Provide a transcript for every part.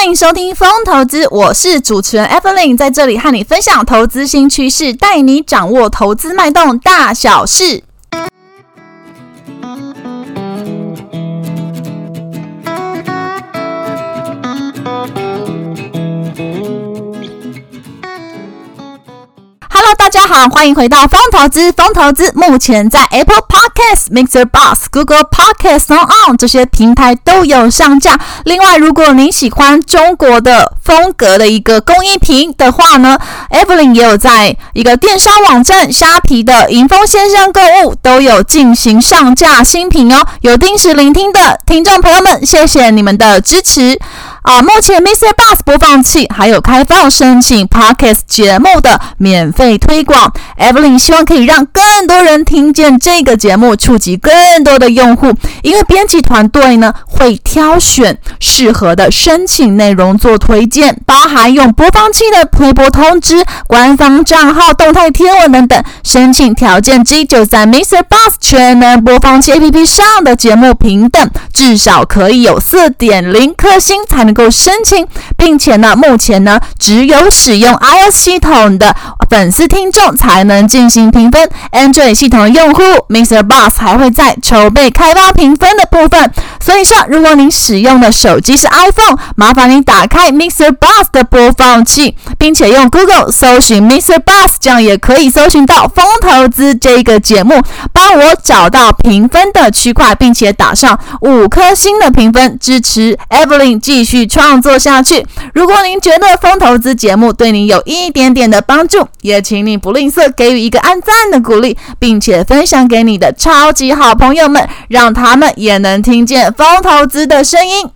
欢迎收听风投资，我是主持人 Evelyn，在这里和你分享投资新趋势，带你掌握投资脉动大小事。大家好，欢迎回到风投资。风投资目前在 Apple Podcast、Mixer Box、Google Podcasts 上这些平台都有上架。另外，如果您喜欢中国的风格的一个工艺品的话呢，Evelyn 也有在一个电商网站虾皮的迎风先生购物都有进行上架新品哦。有定时聆听的听众朋友们，谢谢你们的支持。啊，目前 Mr. Bus 播放器还有开放申请 Podcast 节目的免费推广。Evelyn 希望可以让更多人听见这个节目，触及更多的用户。因为编辑团队呢会挑选适合的申请内容做推荐，包含用播放器的推播通知、官方账号动态贴文等等。申请条件之一就在 Mr. Bus 全能播放器 APP 上的节目评等至少可以有四点零颗星才能。能够申请，并且呢，目前呢，只有使用 iOS 系统的粉丝听众才能进行评分。Android 系统的用户，Mr. Boss 还会在筹备开发评分的部分。所以说，如果您使用的手机是 iPhone，麻烦您打开 Mr. Boss 的播放器，并且用 Google 搜寻 Mr. Boss，这样也可以搜寻到《风投资》这个节目。帮我找到评分的区块，并且打上五颗星的评分，支持 Evelyn 继续。创作下去。如果您觉得风投资节目对您有一点点的帮助，也请你不吝啬给予一个按赞的鼓励，并且分享给你的超级好朋友们，让他们也能听见风投资的声音。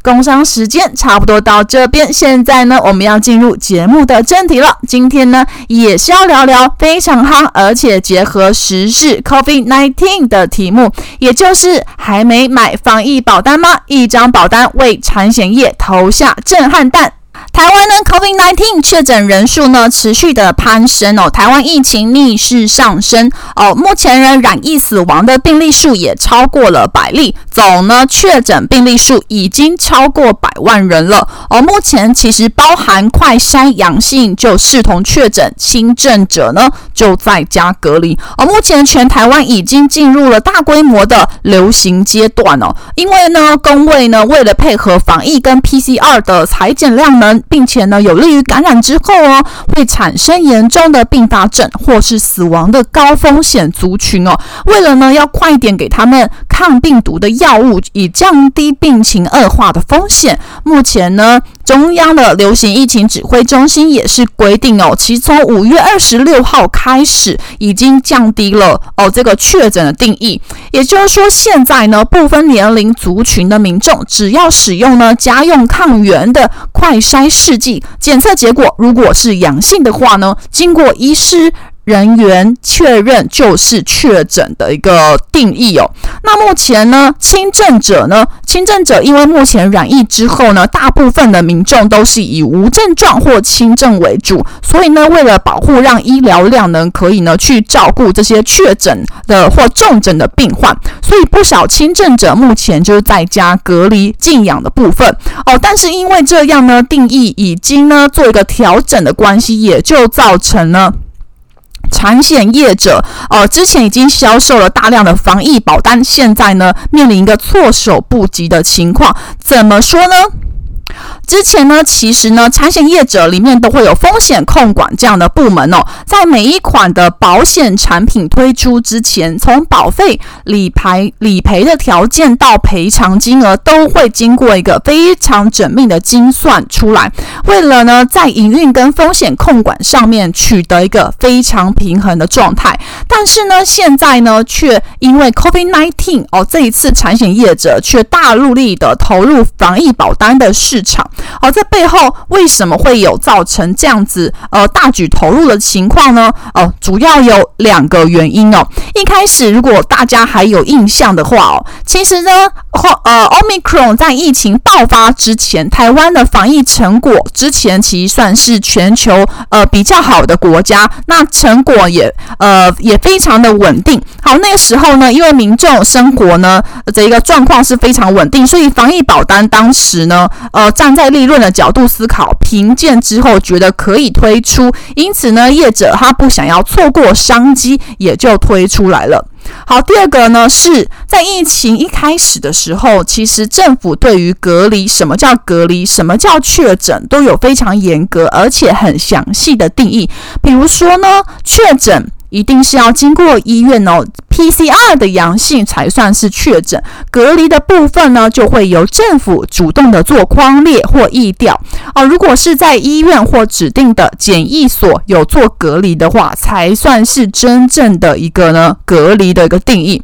工商时间差不多到这边，现在呢，我们要进入节目的正题了。今天呢，也是要聊聊非常夯，而且结合时事 COVID-19 的题目，也就是还没买防疫保单吗？一张保单为产险业投下震撼弹。台湾呢，COVID-19 确诊人数呢持续的攀升哦，台湾疫情逆势上升哦，目前人染疫死亡的病例数也超过了百例，总呢确诊病例数已经超过百万人了哦。目前其实包含快筛阳性就视同确诊，轻症者呢就在家隔离哦。目前全台湾已经进入了大规模的流行阶段哦，因为呢公卫呢为了配合防疫跟 PCR 的裁剪量呢。并且呢，有利于感染之后哦，会产生严重的并发症或是死亡的高风险族群哦。为了呢，要快一点给他们抗病毒的药物，以降低病情恶化的风险。目前呢，中央的流行疫情指挥中心也是规定哦，其从五月二十六号开始，已经降低了哦这个确诊的定义。也就是说，现在呢，不分年龄族群的民众，只要使用呢家用抗原的快筛试剂检测结果，如果是阳性的话呢，经过医师人员确认就是确诊的一个定义哦。那目前呢，轻症者呢，轻症者因为目前染疫之后呢，大部分的民众都是以无症状或轻症为主，所以呢，为了保护让医疗量能可以呢去照顾这些确诊的或重症的病患，所以不少轻症者目前就是在家隔离静养的部分哦。但是因为这样呢，定义已经呢做一个调整的关系，也就造成了。产险业者，呃，之前已经销售了大量的防疫保单，现在呢，面临一个措手不及的情况，怎么说呢？之前呢，其实呢，产险业者里面都会有风险控管这样的部门哦，在每一款的保险产品推出之前，从保费、理赔、理赔的条件到赔偿金额，都会经过一个非常缜密的精算出来。为了呢，在营运跟风险控管上面取得一个非常平衡的状态，但是呢，现在呢，却因为 COVID-19 哦，这一次产险业者却大陆力的投入防疫保单的市场。好，这背后为什么会有造成这样子呃大举投入的情况呢？哦，主要有两个原因哦。一开始如果大家还有印象的话哦，其实呢，呃，Omicron 在疫情爆发之前，台湾的防疫成果之前其实算是全球呃比较好的国家，那成果也呃也非常的稳定。好，那个时候呢，因为民众生活呢这一个状况是非常稳定，所以防疫保单当时呢呃站在利润的角度思考，评鉴之后觉得可以推出，因此呢，业者他不想要错过商机，也就推出来了。好，第二个呢，是在疫情一开始的时候，其实政府对于隔离，什么叫隔离，什么叫确诊，都有非常严格而且很详细的定义。比如说呢，确诊。一定是要经过医院哦，PCR 的阳性才算是确诊。隔离的部分呢，就会由政府主动的做框列或疫调哦。如果是在医院或指定的检疫所有做隔离的话，才算是真正的一个呢隔离的一个定义。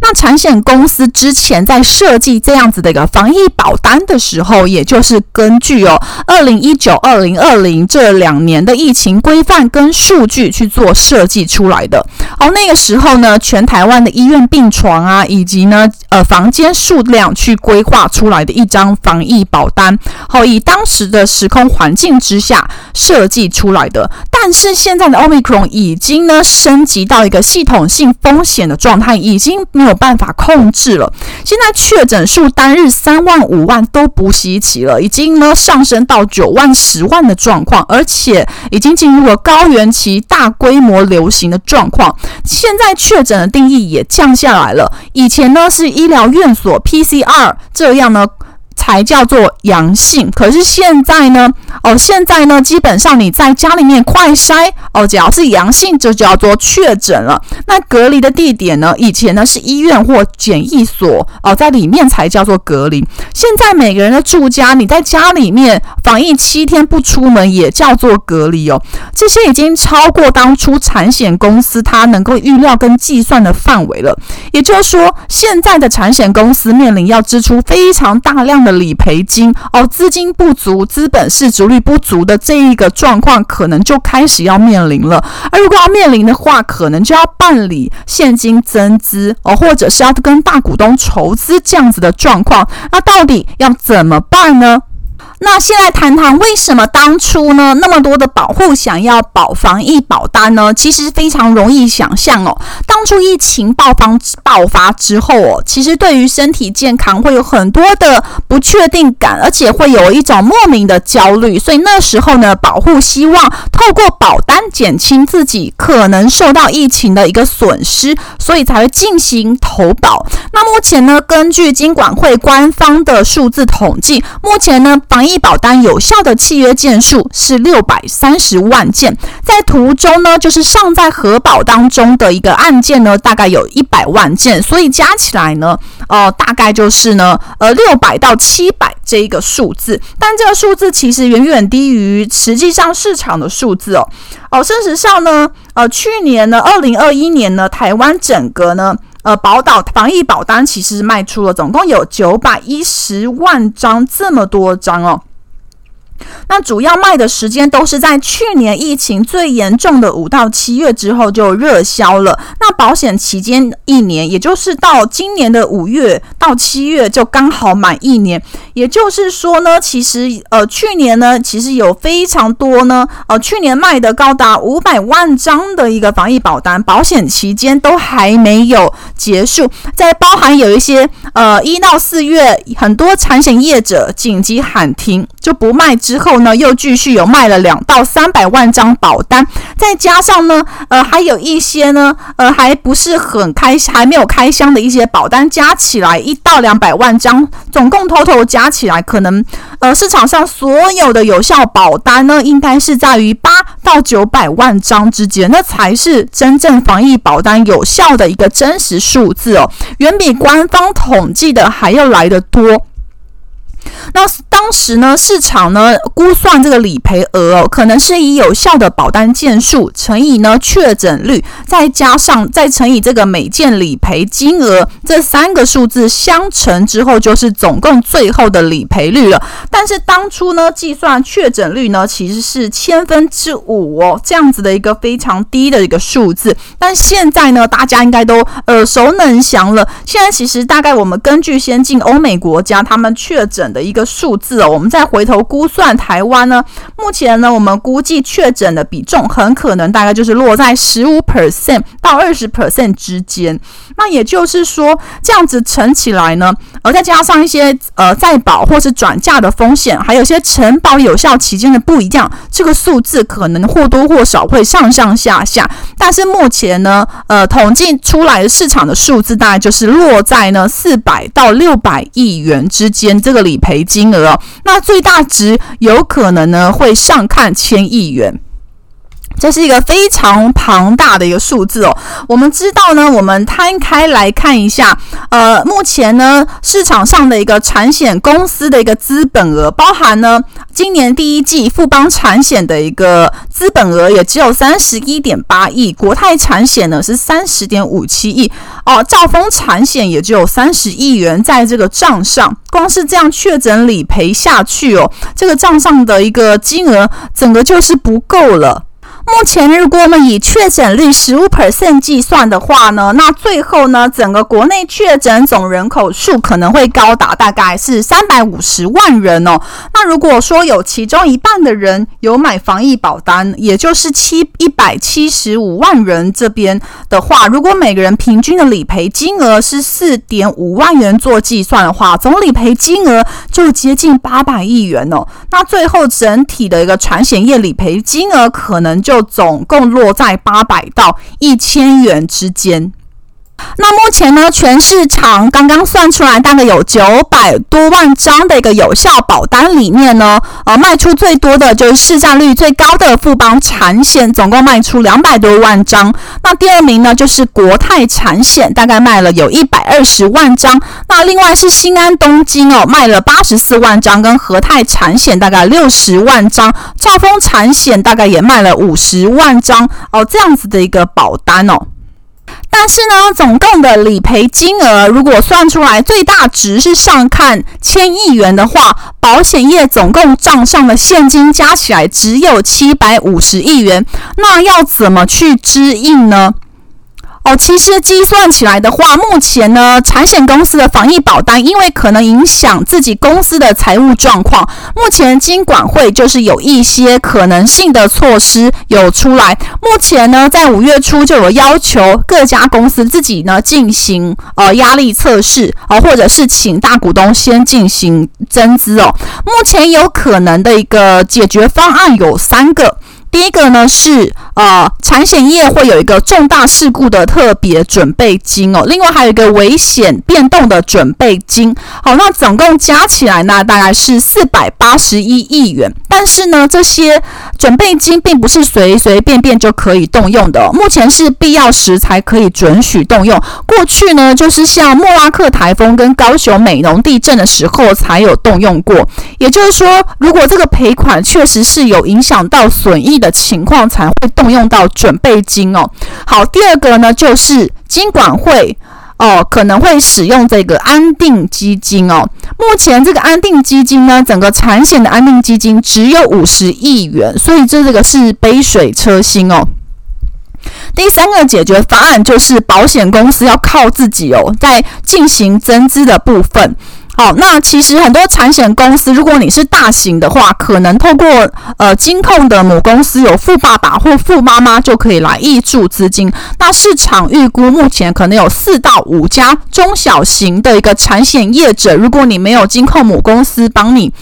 那产险公司之前在设计这样子的一个防疫保单的时候，也就是根据哦二零一九、二零二零这两年的疫情规范跟数据去做设计出来的。哦，那个时候呢，全台湾的医院病床啊，以及呢呃房间数量去规划出来的一张防疫保单，好，以当时的时空环境之下设计出来的。但是现在的 Omicron 已经呢升级到一个系统性风险的状态，已经。没有办法控制了。现在确诊数单日三万、五万都不稀奇了，已经呢上升到九万、十万的状况，而且已经进入了高原期、大规模流行的状况。现在确诊的定义也降下来了，以前呢是医疗院所 PCR 这样呢。才叫做阳性，可是现在呢？哦，现在呢，基本上你在家里面快筛哦，只要是阳性就叫做确诊了。那隔离的地点呢？以前呢是医院或检疫所哦，在里面才叫做隔离。现在每个人的住家，你在家里面防疫七天不出门也叫做隔离哦。这些已经超过当初产险公司它能够预料跟计算的范围了。也就是说，现在的产险公司面临要支出非常大量的理赔金哦，资金不足、资本市值率不足的这一个状况，可能就开始要面临了。而如果要面临的话，可能就要办理现金增资哦，或者是要跟大股东筹资这样子的状况。那到底要怎么办呢？那现在谈谈为什么当初呢那么多的保户想要保防疫保单呢？其实非常容易想象哦。当初疫情爆发爆发之后哦，其实对于身体健康会有很多的不确定感，而且会有一种莫名的焦虑。所以那时候呢，保户希望透过保单减轻自己可能受到疫情的一个损失，所以才会进行投保。那目前呢，根据金管会官方的数字统计，目前呢防疫疫保单有效的契约件数是六百三十万件，在图中呢，就是尚在核保当中的一个案件呢，大概有一百万件，所以加起来呢，呃，大概就是呢，呃，六百到七百这一个数字，但这个数字其实远远低于实际上市场的数字哦。哦，事实上呢，呃，去年呢，二零二一年呢，台湾整个呢。呃，宝岛防疫保单其实卖出了总共有九百一十万张，这么多张哦。那主要卖的时间都是在去年疫情最严重的五到七月之后就热销了。那保险期间一年，也就是到今年的五月到七月就刚好满一年。也就是说呢，其实呃去年呢，其实有非常多呢，呃去年卖的高达五百万张的一个防疫保单，保险期间都还没有结束。在包含有一些呃一到四月，很多产险业者紧急喊停就不卖。之后呢，又继续有卖了两到三百万张保单，再加上呢，呃，还有一些呢，呃，还不是很开，还没有开箱的一些保单，加起来一到两百万张，总共 total 加起来，可能呃，市场上所有的有效保单呢，应该是在于八到九百万张之间，那才是真正防疫保单有效的一个真实数字哦，远比官方统计的还要来得多。那当时呢，市场呢估算这个理赔额哦，可能是以有效的保单件数乘以呢确诊率，再加上再乘以这个每件理赔金额，这三个数字相乘之后，就是总共最后的理赔率了。但是当初呢，计算确诊率呢，其实是千分之五哦，这样子的一个非常低的一个数字。但现在呢，大家应该都耳熟能详了。现在其实大概我们根据先进欧美国家他们确诊的一个数字。哦，我们再回头估算台湾呢，目前呢，我们估计确诊的比重很可能大概就是落在十五 percent 到二十 percent 之间。那也就是说，这样子乘起来呢，而再加上一些呃再保或是转嫁的风险，还有一些承保有效期间的不一样，这个数字可能或多或少会上上下下。但是目前呢，呃，统计出来的市场的数字大概就是落在呢四百到六百亿元之间，这个里赔金额，那最大值有可能呢会上看千亿元。这是一个非常庞大的一个数字哦。我们知道呢，我们摊开来看一下，呃，目前呢市场上的一个产险公司的一个资本额，包含呢今年第一季富邦产险的一个资本额也只有三十一点八亿，国泰产险呢是三十点五七亿哦，兆丰产险也只有三十亿元在这个账上，光是这样确诊理赔下去哦，这个账上的一个金额整个就是不够了。目前，如果我们以确诊率十五 percent 计算的话呢，那最后呢，整个国内确诊总人口数可能会高达大概是三百五十万人哦。那如果说有其中一半的人有买防疫保单，也就是七一百七十五万人这边的话，如果每个人平均的理赔金额是四点五万元做计算的话，总理赔金额就接近八百亿元哦。那最后整体的一个产险业理赔金额可能就总共落在八百到一千元之间。那目前呢，全市场刚刚算出来，大概有九百多万张的一个有效保单里面呢，呃，卖出最多的就是市占率最高的富邦产险，总共卖出两百多万张。那第二名呢，就是国泰产险，大概卖了有一百二十万张。那另外是新安东京哦，卖了八十四万张，跟和泰产险大概六十万张，兆丰产险大概也卖了五十万张哦，这样子的一个保单哦。但是呢，总共的理赔金额如果算出来最大值是上看千亿元的话，保险业总共账上的现金加起来只有七百五十亿元，那要怎么去支应呢？哦，其实计算起来的话，目前呢，产险公司的防疫保单，因为可能影响自己公司的财务状况，目前金管会就是有一些可能性的措施有出来。目前呢，在五月初就有要求各家公司自己呢进行呃压力测试啊，或者是请大股东先进行增资哦。目前有可能的一个解决方案有三个。第一个呢是呃，产险业会有一个重大事故的特别准备金哦，另外还有一个危险变动的准备金。好，那总共加起来呢，大概是四百八十一亿元。但是呢，这些准备金并不是随随便便就可以动用的，目前是必要时才可以准许动用。过去呢，就是像莫拉克台风跟高雄美浓地震的时候才有动用过。也就是说，如果这个赔款确实是有影响到损益的。的情况才会动用到准备金哦。好，第二个呢，就是金管会哦可能会使用这个安定基金哦。目前这个安定基金呢，整个产险的安定基金只有五十亿元，所以这这个是杯水车薪哦。第三个解决方案就是保险公司要靠自己哦，在进行增资的部分。好，那其实很多产险公司，如果你是大型的话，可能透过呃金控的母公司有富爸爸或富妈妈就可以来挹注资金。那市场预估目前可能有四到五家中小型的一个产险业者，如果你没有金控母公司帮你。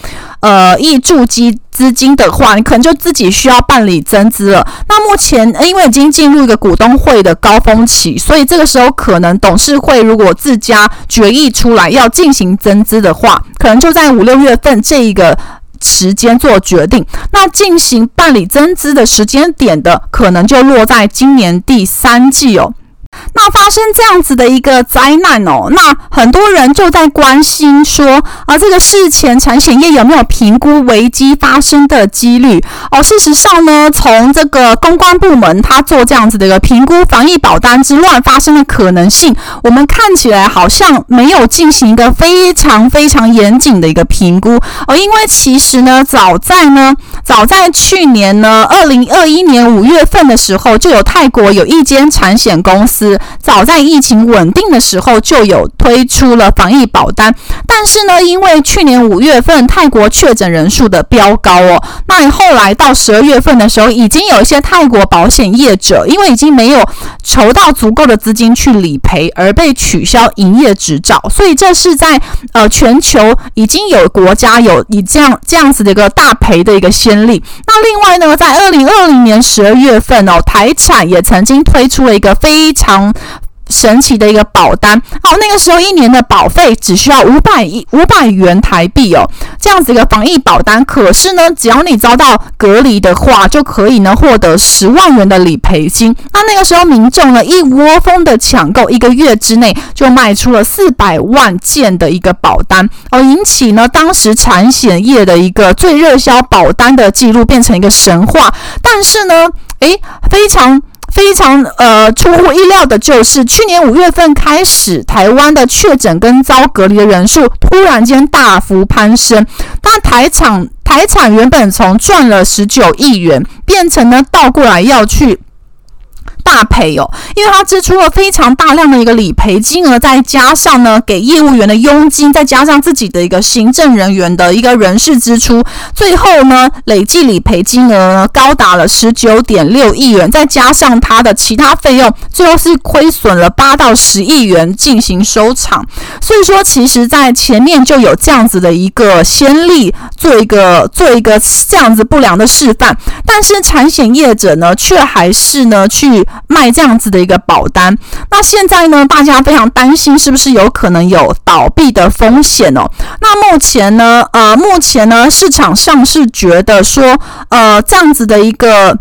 呃，易注资资金的话，你可能就自己需要办理增资了。那目前因为已经进入一个股东会的高峰期，所以这个时候可能董事会如果自家决议出来要进行增资的话，可能就在五六月份这一个时间做决定。那进行办理增资的时间点的，可能就落在今年第三季哦。那发生这样子的一个灾难哦，那很多人就在关心说啊，这个事前产险业有没有评估危机发生的几率哦？事实上呢，从这个公关部门他做这样子的一个评估，防疫保单之乱发生的可能性，我们看起来好像没有进行一个非常非常严谨的一个评估哦，因为其实呢，早在呢早在去年呢，二零二一年五月份的时候，就有泰国有一间产险公司，早在疫情稳定的时候就有推出了防疫保单。但是呢，因为去年五月份泰国确诊人数的飙高哦，那后来到十二月份的时候，已经有一些泰国保险业者因为已经没有筹到足够的资金去理赔，而被取消营业执照。所以这是在呃全球已经有国家有以这样这样子的一个大赔的一个先那另外呢，在二零二零年十二月份哦，台产也曾经推出了一个非常。神奇的一个保单哦，那个时候一年的保费只需要五百一五百元台币哦，这样子一个防疫保单。可是呢，只要你遭到隔离的话，就可以呢获得十万元的理赔金。那那个时候民众呢一窝蜂的抢购，一个月之内就卖出了四百万件的一个保单哦，引起呢当时产险业的一个最热销保单的记录变成一个神话。但是呢，诶，非常。非常呃出乎意料的就是，去年五月份开始，台湾的确诊跟遭隔离的人数突然间大幅攀升。但台产台产原本从赚了十九亿元，变成呢倒过来要去。大赔哦，因为他支出了非常大量的一个理赔金额，再加上呢给业务员的佣金，再加上自己的一个行政人员的一个人事支出，最后呢累计理赔金额呢高达了十九点六亿元，再加上他的其他费用，最后是亏损了八到十亿元进行收场。所以说，其实在前面就有这样子的一个先例，做一个做一个这样子不良的示范，但是产险业者呢却还是呢去。卖这样子的一个保单，那现在呢，大家非常担心是不是有可能有倒闭的风险哦？那目前呢，呃，目前呢，市场上是觉得说，呃，这样子的一个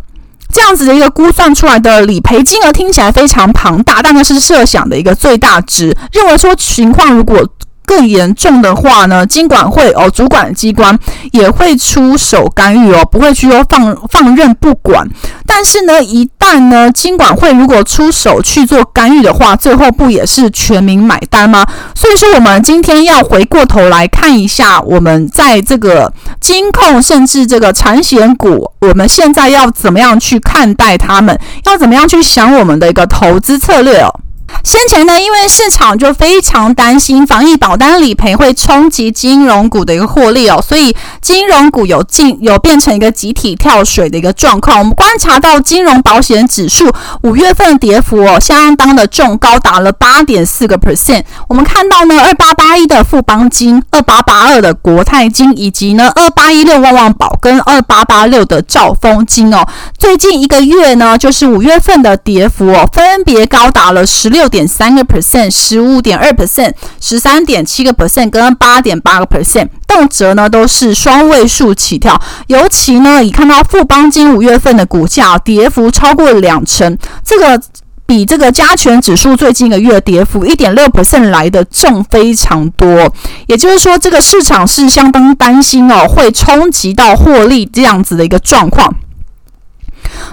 这样子的一个估算出来的理赔金额听起来非常庞大，大概是设想的一个最大值，认为说情况如果。更严重的话呢，金管会哦，主管机关也会出手干预哦，不会去说放放任不管。但是呢，一旦呢，金管会如果出手去做干预的话，最后不也是全民买单吗？所以说，我们今天要回过头来看一下，我们在这个金控甚至这个产险股，我们现在要怎么样去看待他们？要怎么样去想我们的一个投资策略哦？先前呢，因为市场就非常担心防疫保单理赔会冲击金融股的一个获利哦，所以金融股有进有变成一个集体跳水的一个状况。我们观察到金融保险指数五月份跌幅哦相当的重，高达了八点四个 percent。我们看到呢，二八八一的富邦金、二八八二的国泰金，以及呢二八一六旺旺宝跟二八八六的兆丰金哦，最近一个月呢，就是五月份的跌幅哦，分别高达了十六点三个 percent、十五点二 percent、十三点七个 percent 跟八点八个 percent，动辄呢都是双位数起跳。尤其呢，你看到富邦金五月份的股价跌幅超过两成，这个比这个加权指数最近一个月跌幅一点六 percent 来的重非常多。也就是说，这个市场是相当担心哦，会冲击到获利这样子的一个状况。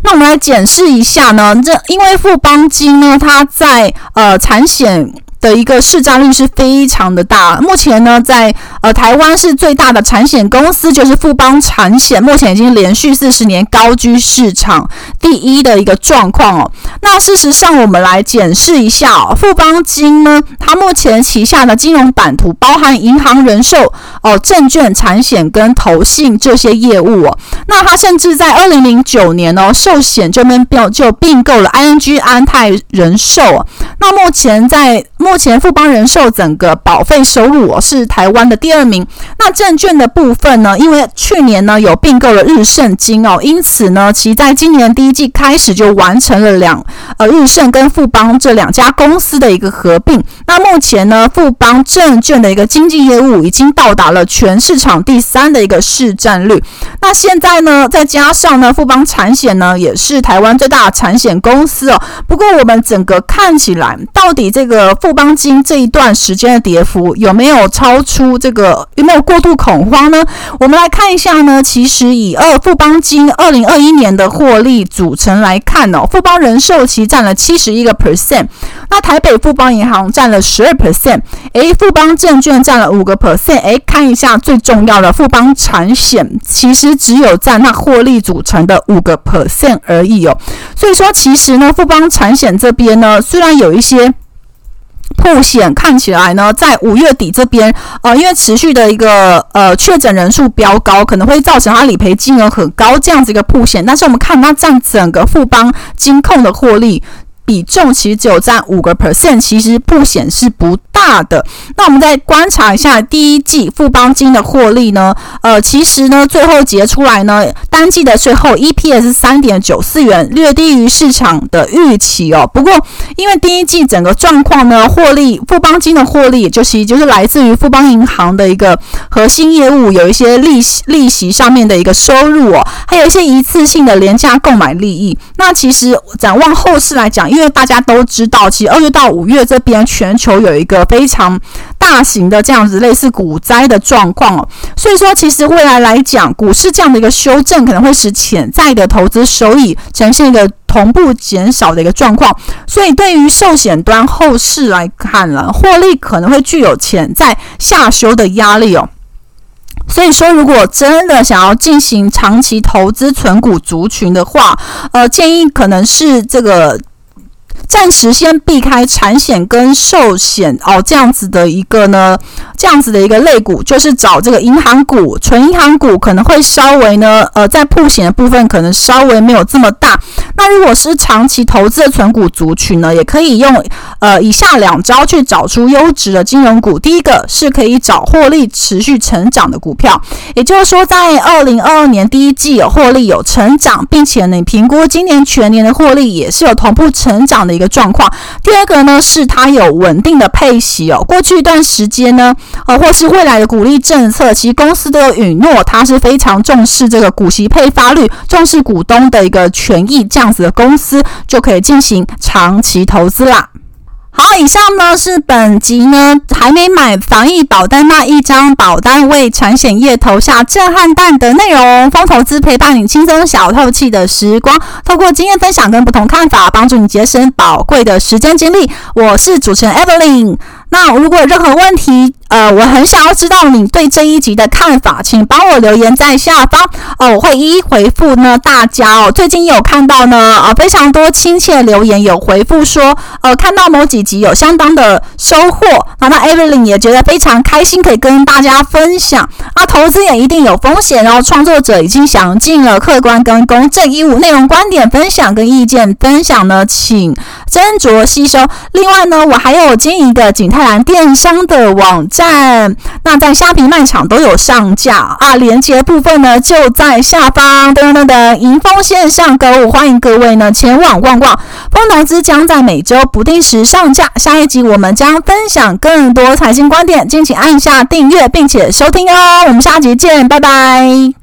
那我们来检视一下呢，这因为富邦金呢，它在呃产险。的一个市占率是非常的大，目前呢，在呃台湾是最大的产险公司，就是富邦产险，目前已经连续四十年高居市场第一的一个状况哦。那事实上，我们来检视一下哦，富邦金呢，它目前旗下的金融版图包含银行、人寿哦、证券、产险跟投信这些业务哦。那它甚至在二零零九年哦，寿险这边标就并购了 ING 安泰人寿。那目前在目目前富邦人寿整个保费收入哦是台湾的第二名。那证券的部分呢，因为去年呢有并购了日盛金哦，因此呢，其在今年第一季开始就完成了两呃日盛跟富邦这两家公司的一个合并。那目前呢，富邦证券的一个经纪业务已经到达了全市场第三的一个市占率。那现在呢，再加上呢，富邦产险呢也是台湾最大的产险公司哦。不过我们整个看起来，到底这个富邦邦金这一段时间的跌幅有没有超出这个？有没有过度恐慌呢？我们来看一下呢。其实以二富邦金二零二一年的获利组成来看哦，富邦人寿其占了七十一个 percent，那台北富邦银行占了十二 percent，诶，富邦证券占了五个 percent，诶，看一下最重要的富邦产险，其实只有占那获利组成的五个 percent 而已哦。所以说，其实呢，富邦产险这边呢，虽然有一些。破险看起来呢，在五月底这边，呃，因为持续的一个呃确诊人数飙高，可能会造成它理赔金额很高这样子一个破险。但是我们看它占整个富邦金控的获利。比重其实只有占五个 percent，其实不显示不大的。那我们再观察一下第一季富邦金的获利呢？呃，其实呢，最后结出来呢，单季的税后 EPS 三点九四元，略低于市场的预期哦。不过，因为第一季整个状况呢，获利富邦金的获利，也就是就是来自于富邦银行的一个核心业务，有一些利息利息上面的一个收入哦，还有一些一次性的廉价购买利益。那其实展望后市来讲，因为大家都知道，其实二月到五月这边全球有一个非常大型的这样子类似股灾的状况哦，所以说其实未来来讲，股市这样的一个修正可能会使潜在的投资收益呈现一个同步减少的一个状况，所以对于寿险端后市来看了，获利可能会具有潜在下修的压力哦。所以说，如果真的想要进行长期投资存股族群的话，呃，建议可能是这个。暂时先避开产险跟寿险哦，这样子的一个呢，这样子的一个类股，就是找这个银行股、纯银行股，可能会稍微呢，呃，在曝险的部分可能稍微没有这么大。那如果是长期投资的存股族群呢，也可以用呃以下两招去找出优质的金融股。第一个是可以找获利持续成长的股票，也就是说，在二零二二年第一季有获利有成长，并且呢，你评估今年全年的获利也是有同步成长的一个。的状况。第二个呢，是它有稳定的配息哦。过去一段时间呢，呃，或是未来的鼓励政策，其实公司都有允诺，它是非常重视这个股息配发率，重视股东的一个权益，这样子的公司就可以进行长期投资啦。好，以上呢是本集呢还没买防疫保单那一张保单为产险业投下震撼弹的内容。方投资陪伴你轻松小透气的时光，透过经验分享跟不同看法，帮助你节省宝贵的时间精力。我是主持人 Evelyn。那如果有任何问题，呃，我很想要知道你对这一集的看法，请帮我留言在下方，哦，我会一一回复呢大家哦。最近有看到呢，呃，非常多亲切留言有回复说，呃，看到某几集有相当的收获，那那 Evelyn 也觉得非常开心，可以跟大家分享。啊，投资也一定有风险然后，创作者已经详尽了客观跟公正义务，内容观点分享跟意见分享呢，请斟酌吸收。另外呢，我还有经营一个景泰蓝电商的网站。那在虾皮卖场都有上架啊，链接部分呢就在下方。等等等，莹丰线上购物，欢迎各位呢前往逛逛。风投资将在每周不定时上架，下一集我们将分享更多财经观点，敬请按下订阅并且收听哦。我们下集见，拜拜。